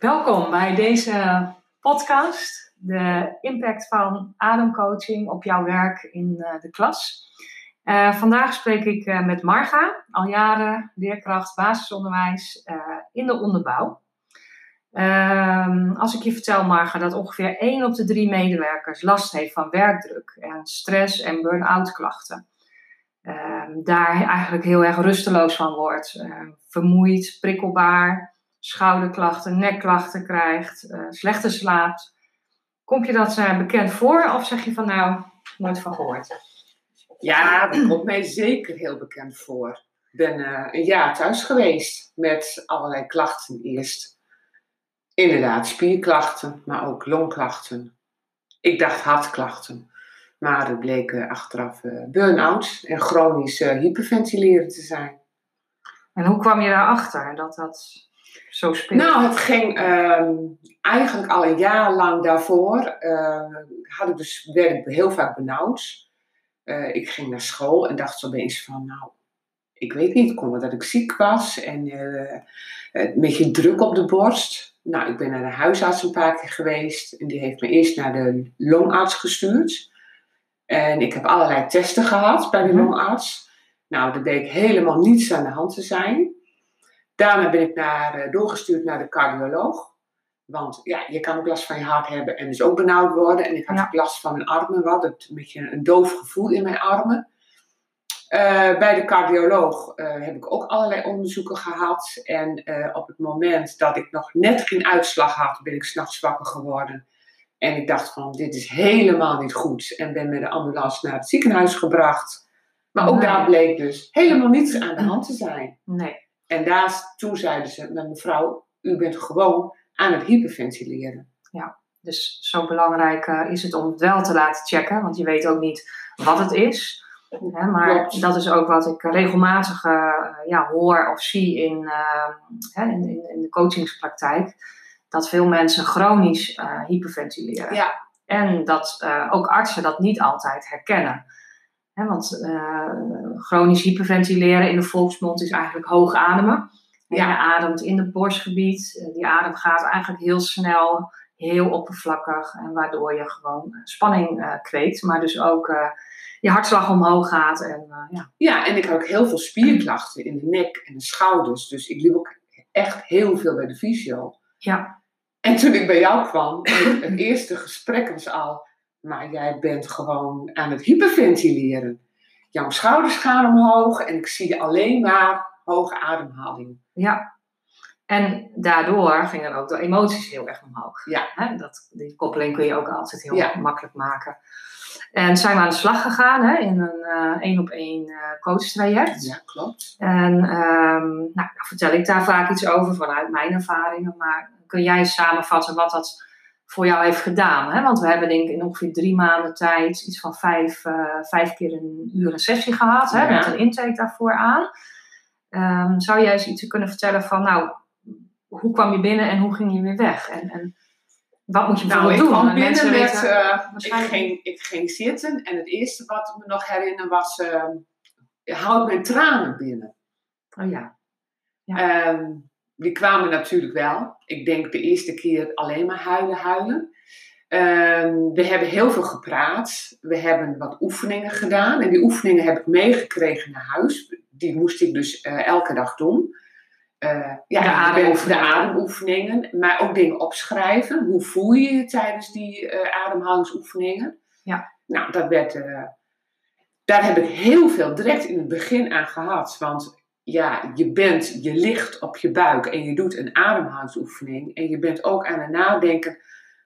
Welkom bij deze podcast, de impact van ademcoaching op jouw werk in uh, de klas. Uh, vandaag spreek ik uh, met Marga, al jaren leerkracht basisonderwijs in de onderbouw. Ehm, als ik je vertel, Marga, dat ongeveer 1 op de 3 medewerkers last heeft van werkdruk en stress en burn-out klachten. Ehm, daar eigenlijk heel erg rusteloos van wordt, vermoeid, prikkelbaar, schouderklachten, nekklachten krijgt, uh, slechter slaapt. Komt je dat uh, bekend voor of zeg je van nou, nooit van gehoord? Ja, dat komt mij zeker heel bekend voor. Ik ben uh, een jaar thuis geweest met allerlei klachten eerst. Inderdaad, spierklachten, maar ook longklachten. Ik dacht hartklachten. Maar het bleek achteraf burn-out en chronisch hyperventileren te zijn. En hoe kwam je daarachter dat dat zo speelt? Nou, het ging ehm, eigenlijk al een jaar lang daarvoor. Uh, had ik dus, werd ik heel vaak benauwd. Uh, ik ging naar school en dacht zo opeens van, nou, ik weet niet, kon dat ik ziek was en uh, een beetje druk op de borst. Nou, ik ben naar de huisarts een paar keer geweest en die heeft me eerst naar de longarts gestuurd. En ik heb allerlei testen gehad bij de mhm. longarts. Nou, er bleek helemaal niets aan de hand te zijn. Daarna ben ik naar, eh, doorgestuurd naar de cardioloog. Want ja, je kan ook last van je hart hebben en dus ook benauwd worden. En ik had ook last van mijn armen, wat een beetje een doof gevoel in mijn armen. Uh, bij de cardioloog uh, heb ik ook allerlei onderzoeken gehad. En uh, op het moment dat ik nog net geen uitslag had, ben ik s'nachts wakker geworden. En ik dacht van, dit is helemaal niet goed. En ben met de ambulance naar het ziekenhuis gebracht. Maar ook daar bleek dus helemaal niets aan de hand te zijn. Nee. En daar, toen zeiden ze, nou, mevrouw, u bent gewoon aan het hyperventileren. Ja, dus zo belangrijk uh, is het om het wel te laten checken, want je weet ook niet wat het is. Hè, maar dat is ook wat ik regelmatig uh, ja, hoor of zie in, uh, in, in, de coachingspraktijk. Dat veel mensen chronisch hyperventileren. Ja. En dat ook artsen dat niet altijd herkennen want uh, chronisch hyperventileren in de volksmond is eigenlijk hoog ademen. Ja. Je ademt in het borstgebied. Eh, die adem gaat eigenlijk heel snel, heel oppervlakkig. En waardoor je gewoon eh, spanning uh, kweekt. Maar dus ook uh, je hartslag omhoog gaat. En, ja. ja, en ik had ook heel veel spierklachten in de nek en de schouders. Dus ik liep ook echt heel veel bij de fysio. Ja. En toen ik bij jou kwam, het eerste gesprek was al maar jij bent gewoon aan het hyperventileren. Jouw schouders gaan omhoog en ik zie alleen maar hoge ademhaling. Ja. En daardoor gingen ook de emoties heel erg omhoog. Ja. dat, die koppeling kun je ook altijd heel makkelijk maken. En zijn we aan de slag gegaan hè, in een uh, één op één uh, coachtraject. Ja, klopt. En um, nou, nou, vertel ik daar vaak iets over vanuit mijn ervaringen. Maar kun jij samenvatten wat dat voor jou heeft gedaan. Hè? Want we hebben denk ik in ongeveer drie maanden tijd iets van vijf, uh, vijf keer een uur een sessie gehad. Hè? Met een intake daarvoor aan. Um, zou jij eens iets kunnen vertellen van, nou, hoe kwam je binnen en hoe ging je weer weg? En, en wat moet je nou, ik doen? Kwam binnen met, uh, ik, ging, ik ging zitten en het eerste wat ik me nog herinner was, uh, houd mijn tranen binnen. Oh ja. ja. Um, die kwamen natuurlijk wel. Ik denk de eerste keer alleen maar huilen, huilen. Ehm, we hebben heel veel gepraat. We hebben wat oefeningen gedaan. En die oefeningen heb ik meegekregen naar huis. Die moest ik dus uh, elke dag doen. Uh, ja, de, ademoefeningen. de ademoefeningen. Maar ook dingen opschrijven. Hoe voel je je tijdens die uh, ademhalingsoefeningen? Ja. Nou, dat werd... daar heb ik heel veel direct in het begin aan gehad. Want ja, je bent, je ligt op je buik en je doet een ademhalingsoefening. En je bent ook aan het nadenken,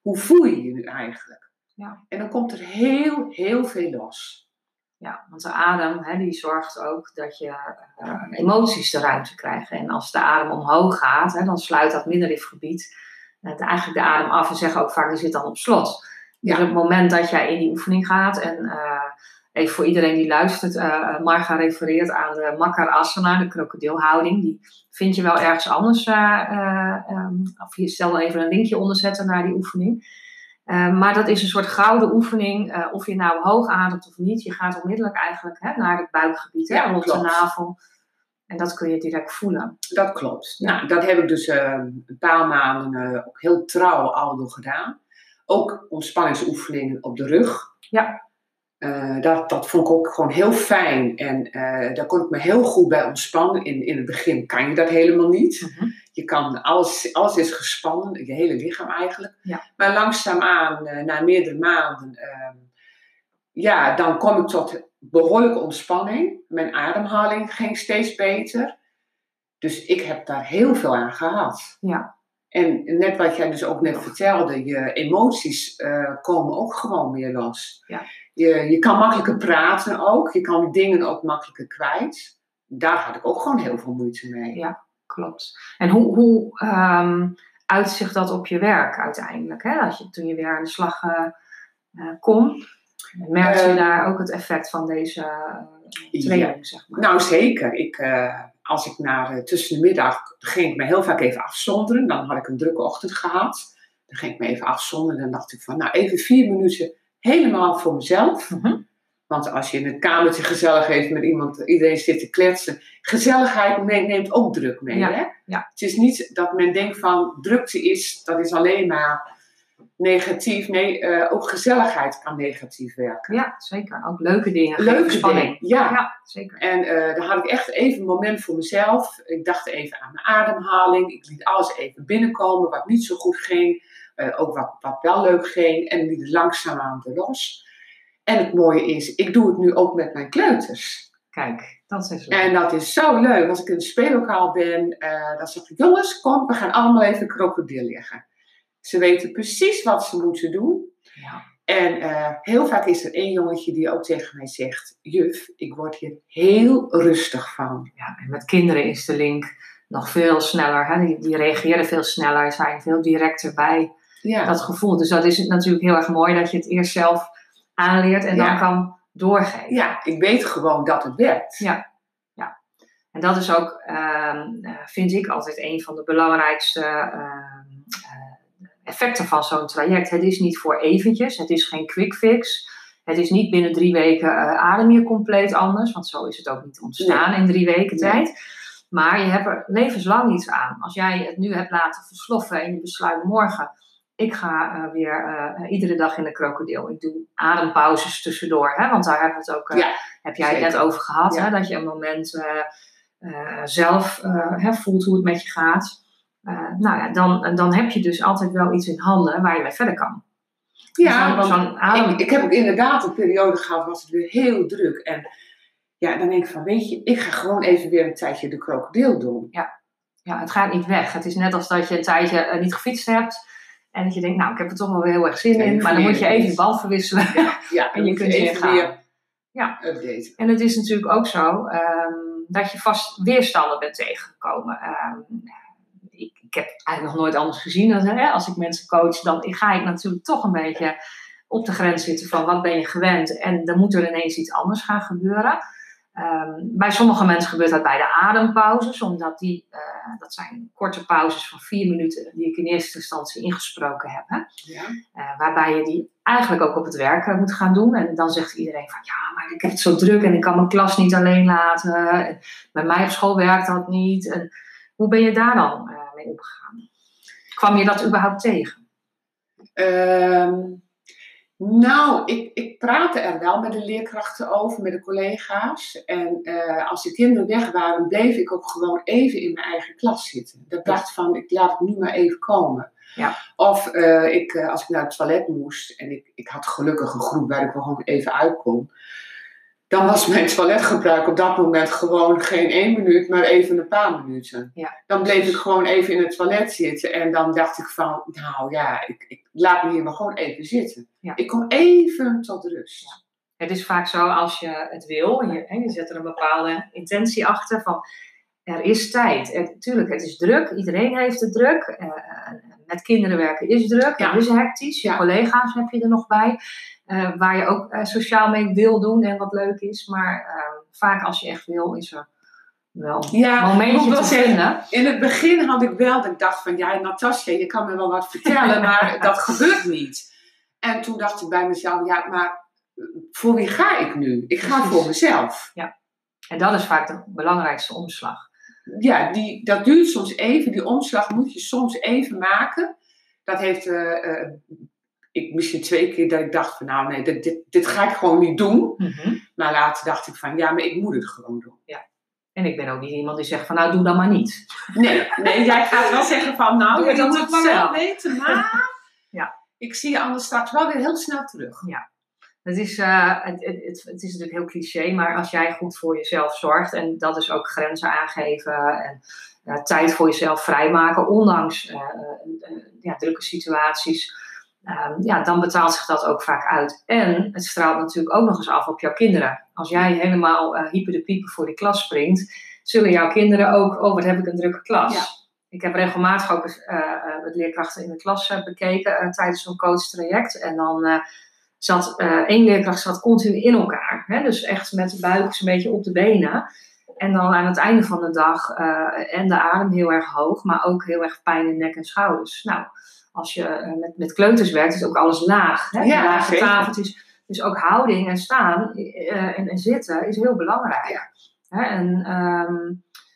hoe voel je je nu eigenlijk? Ja. En dan komt er heel, heel veel los. Ja, want de adem hè, die zorgt ook dat je uh, emoties de ruimte krijgt. En als de adem omhoog gaat, hè, dan sluit dat middenrifgebied uh, eigenlijk de adem af. En zeggen ook vaak, die zit dan op slot. Dus op het moment dat jij in die oefening gaat en uh, even voor iedereen die luistert, uh, Marga refereert aan de Makar Asana, de krokodilhouding. Die vind je wel ergens anders. Uh, um, of je stel even een linkje onderzetten naar die oefening. maar dat is een soort gouden oefening, of je nou hoog ademt of niet. Je gaat onmiddellijk eigenlijk hè, naar het buikgebied, hè, rond de navel. En dat kun je direct voelen. Dat klopt. Nou, dat heb ik dus eh, een paar maanden uh, ook heel trouw al door gedaan. Ook ontspanningsoefeningen op de rug. Ja. Uh, dat, dat vond ik ook gewoon heel fijn. En daar kon ik me heel goed bij ontspannen. In, in het begin kan je dat helemaal niet. Mhm. Je kan, alles, alles is gespannen, je hele lichaam eigenlijk. Ja. Maar langzaamaan, na meerdere maanden, ehm, ja, dan kom ik tot behoorlijke ontspanning. Mijn ademhaling ging steeds beter. Dus ik heb daar heel veel aan gehad. Ja. En net wat jij dus ook net vertelde, je emoties eh, komen ook gewoon meer los. Ja. Je, je kan makkelijker praten ook, je kan dingen ook makkelijker kwijt. Daar had ik ook gewoon heel veel moeite mee. Ja, klopt. En hoe, hoe um, uitzicht dat op je werk uiteindelijk? Hè? Als je, toen je weer aan de slag uh, uh, kon, merkte je daar ook het effect van deze training, zeg maar? Nou, zeker. Ik, als ik naar uh, tussen de middag ging ik me heel vaak even afzonderen. Dan had ik een drukke ochtend gehad. Dan ging ik me even afzonderen. Dan dacht ik van, nou, even vier minuten helemaal voor mezelf. Mm -hmm. Want als je in het kamertje gezellig heeft met iemand, iedereen zit te kletsen. Gezelligheid neemt ook druk mee. Ja, hè? ja. Het is niet dat men denkt van drukte is, dat is alleen maar negatief. Nee, uh, ook gezelligheid kan negatief werken. Ja, zeker. Ook leuke dingen. Leuke spanning. ja. ja zeker. En uh, dan had ik echt even een moment voor mezelf. Ik dacht even aan mijn ademhaling. Ik liet alles even binnenkomen wat niet zo goed ging. Uh, ook wat, wat wel leuk ging. En liet het langzaamaan weer los. En het mooie is, ik doe het nu ook met mijn kleuters. Kijk, dat is leuk. En dat is zo leuk. Als ik in het speellokaal ben, dan zeg ik, jongens, kom, we gaan allemaal even krokodil liggen. Ze weten precies wat ze moeten doen. Ja. En uh, heel vaak is er één jongetje die ook tegen mij zegt: Juf, ik word hier heel rustig van. Ja, en met kinderen is de link nog veel sneller. Hè? Die, die reageren veel sneller, zijn veel directer bij ja. dat gevoel. Dus dat is natuurlijk heel erg mooi dat je het eerst zelf aanleert en ja. dan kan doorgeven. Ja, ik weet gewoon dat het werkt. Ja, ja. En dat is ook, uh, vind ik, altijd een van de belangrijkste effecten van zo'n traject. Het is niet voor eventjes, het is geen quick fix. Het is niet binnen drie weken uh, adem je compleet anders, want zo is het ook niet ontstaan nee. in drie weken nee. tijd. Maar je hebt er levenslang iets aan. Als jij het nu hebt laten versloffen en je besluit morgen, ik ga uh, weer uh, iedere dag in de krokodil. Ik doe adempauzes tussendoor, hè, want daar hebben we het ook, ja, heb jij het net over gehad, ja. hè, dat je een moment zelf hè, voelt hoe het met je gaat. Uh, nou ja, dan, dan heb je dus altijd wel iets in handen waar je mee verder kan. Ja, want adem... ik, ik, heb ook inderdaad een periode gehad, was het weer heel druk. En ja, dan denk ik van, weet je, ik ga gewoon even weer een tijdje de krokodil doen. Ja, ja het gaat niet weg. Het is net als dat je een tijdje uh, niet gefietst hebt. En dat je denkt, nou, ik heb er toch wel weer heel erg zin in. Maar dan moet je even je band verwisselen. Ja, ja en je kunt weer gaan. Weer ja. update. En het is natuurlijk ook zo um, dat je vast weerstanden bent tegengekomen. Um, ik, heb eigenlijk nog nooit anders gezien. Dan, hè, als ik mensen coach, dan ga ik natuurlijk toch een beetje op de grens zitten van wat ben je gewend. En dan moet er ineens iets anders gaan gebeuren. Um, bij sommige mensen gebeurt dat bij de adempauzes, omdat die, uh, dat zijn korte pauzes van vier minuten die ik in eerste instantie ingesproken heb. Hè? Ja. Uh, waarbij je die eigenlijk ook op het werk uh, moet gaan doen. En dan zegt iedereen van ja, maar ik heb het zo druk en ik kan mijn klas niet alleen laten. En bij mij op school werkt dat niet. En hoe ben je daar dan mee opgegaan? Kwam je dat überhaupt tegen? Um, nou, ik, ik praatte er wel met de leerkrachten over, met de collega's. En uh, als de kinderen weg waren, bleef ik ook gewoon even in mijn eigen klas zitten. Ik dacht van, ik laat het nu maar even komen. Ja. Of uh, ik, uh, als ik naar het toilet moest en ik, ik had gelukkig een groep waar ik gewoon even uit kon. Dan was mijn toiletgebruik op dat moment gewoon geen één minuut, maar even een paar minuten. Ja. Dan bleef ik gewoon even in het toilet zitten en dan dacht ik van, nou ja, ik, ik laat me hier maar gewoon even zitten. Ja. Ik kom even tot rust. Ja. Het is vaak zo als je het wil, je, hè, je zet er een bepaalde intentie achter van, er is tijd. En, tuurlijk, het is druk, iedereen heeft het druk. Uh, met kinderen werken is druk, Ja. is hectisch. Je collega's heb je er nog bij. Uh, waar je ook uh, sociaal mee wil doen en wat leuk is. Maar uh, vaak als je echt wil, is er wel Ja, een momentje te vinden. In het begin had ik wel dat ik dacht van, ja Natasja, je kan me wel wat vertellen, maar dat gebeurt niet. En toen dacht ik bij mezelf, ja, maar voor wie ga ik nu? Ik ga Precies. voor mezelf. Ja. En dat is vaak de belangrijkste omslag. Ja, die, dat duurt soms even. Die omslag moet je soms even maken. Dat heeft uh, ik misschien twee keer dat ik dacht van nou nee, dit, dit, dit ga ik gewoon niet doen. Mhm. Maar later dacht ik van ja, maar ik moet het gewoon doen. En ik ben ook niet iemand die zegt van nou doe dan maar niet. Nee, nee jij gaat wel zeggen van nou, Doe je het moet het maar zelf wel. weten, maar Ja. ik zie je anders straks wel weer heel snel terug. Het is, eh, het, het, het, het is natuurlijk heel cliché, maar als jij goed voor jezelf zorgt, en dat is ook grenzen aangeven en eh, tijd voor jezelf vrijmaken, ondanks eh, ja, drukke situaties, ehm, ja, dan betaalt zich dat ook vaak uit. En het straalt natuurlijk ook nog eens af op jouw kinderen. Als jij helemaal hyper de pieper voor die klas springt, zullen jouw kinderen ook, oh wat heb ik een drukke klas. Ja. Ik heb regelmatig ook wat leerkrachten in de klas bekeken tijdens zo'n coachtraject. En dan zat eh, één leerkracht zat continu in elkaar. Hè? Dus echt met de buik zo'n beetje op de benen. En dan aan het einde van de dag eh, en de adem heel erg hoog, maar ook heel erg pijn in nek en schouders. Nou, als je eh, met, met kleuters werkt, is ook alles laag. Hè? Ja, Lage tafeltjes. Dus ook houding en staan en, en zitten is heel belangrijk. Hè? En ehm,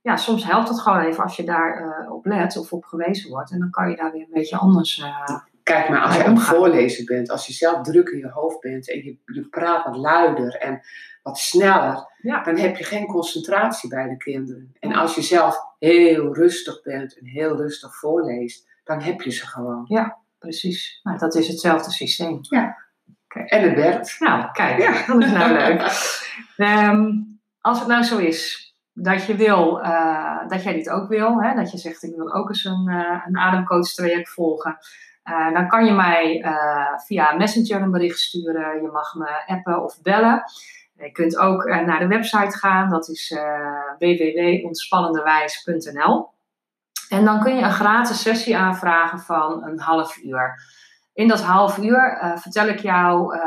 ja, soms helpt het gewoon even als je daar op let of op gewezen wordt. En dan kan je daar weer een beetje anders. Kijk maar, als je Ja, aan het voorlezen bent, als je zelf druk in je hoofd bent en je, je praat wat luider en wat sneller, ja. dan heb je geen concentratie bij de kinderen. En Ja. als je zelf heel rustig bent en heel rustig voorleest, dan heb je ze gewoon. Precies. Nou, dat is hetzelfde systeem. En het werkt. Nou, kijk, Ja. dat is nou leuk. Ehm, als het nou zo is dat je wil, eh, dat jij dit ook wil, hè, dat je zegt ik wil ook eens een, eh een ademcoach traject volgen, eh, dan kan je mij eh, via Messenger een bericht sturen. Je mag me appen of bellen. Je kunt ook eh, naar de website gaan, dat is www.ontspannenderwijs.nl. En dan kun je een gratis sessie aanvragen van een half uur. In dat half uur vertel ik jou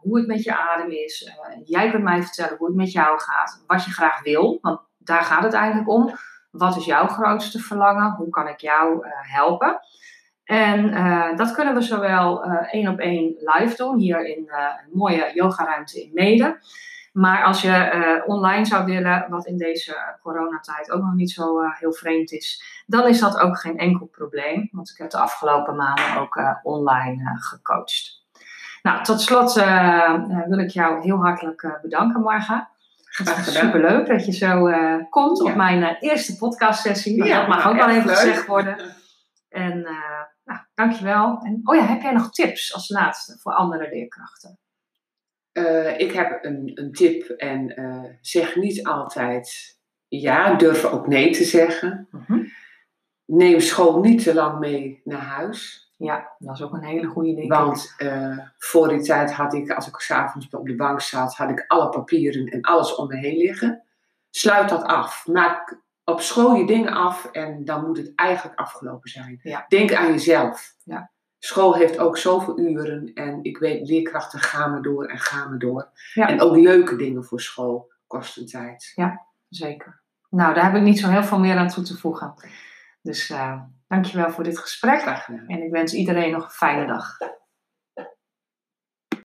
hoe het met je adem is. Jij kunt mij vertellen hoe het met jou gaat, wat je graag wil, want daar gaat het eigenlijk om. Wat is jouw grootste verlangen? Hoe kan ik jou helpen? En eh, dat kunnen we zowel eh, één op één live doen, hier in eh, een mooie yogaruimte in Mede. Maar als je online zou willen, wat in deze coronatijd ook nog niet zo heel vreemd is, dan is dat ook geen enkel probleem. Want ik heb de afgelopen maanden ook online gecoacht. Nou, tot slot wil ik jou heel hartelijk bedanken, Marga. Graag gedaan. superleuk dat je zo komt op mijn eerste podcastsessie. Ja, dat mag nou, ook wel echt even leuk. gezegd worden. En eh nou, dankjewel. En oh ja, heb jij nog tips als laatste voor andere leerkrachten? Eh, ik heb een, een tip en eh, zeg niet altijd ja, durf ook nee te zeggen. Neem school niet te lang mee naar huis. Ja, dat is ook een hele goede ding. Want eh, voor die tijd had ik, als ik s'avonds op de bank zat, had ik alle papieren en alles om me heen liggen. Sluit dat af. Maak op school je dingen af en dan moet het eigenlijk afgelopen zijn. Ja. Denk aan jezelf. Ja. School heeft ook zoveel uren en ik weet, leerkrachten gaan maar door en gaan maar door. Ja. En ook leuke dingen voor school kosten tijd. Zeker. Nou, daar heb ik niet zo heel veel meer aan toe te voegen. Dus eh dankjewel voor dit gesprek. Graag gedaan. En ik wens iedereen nog een fijne dag.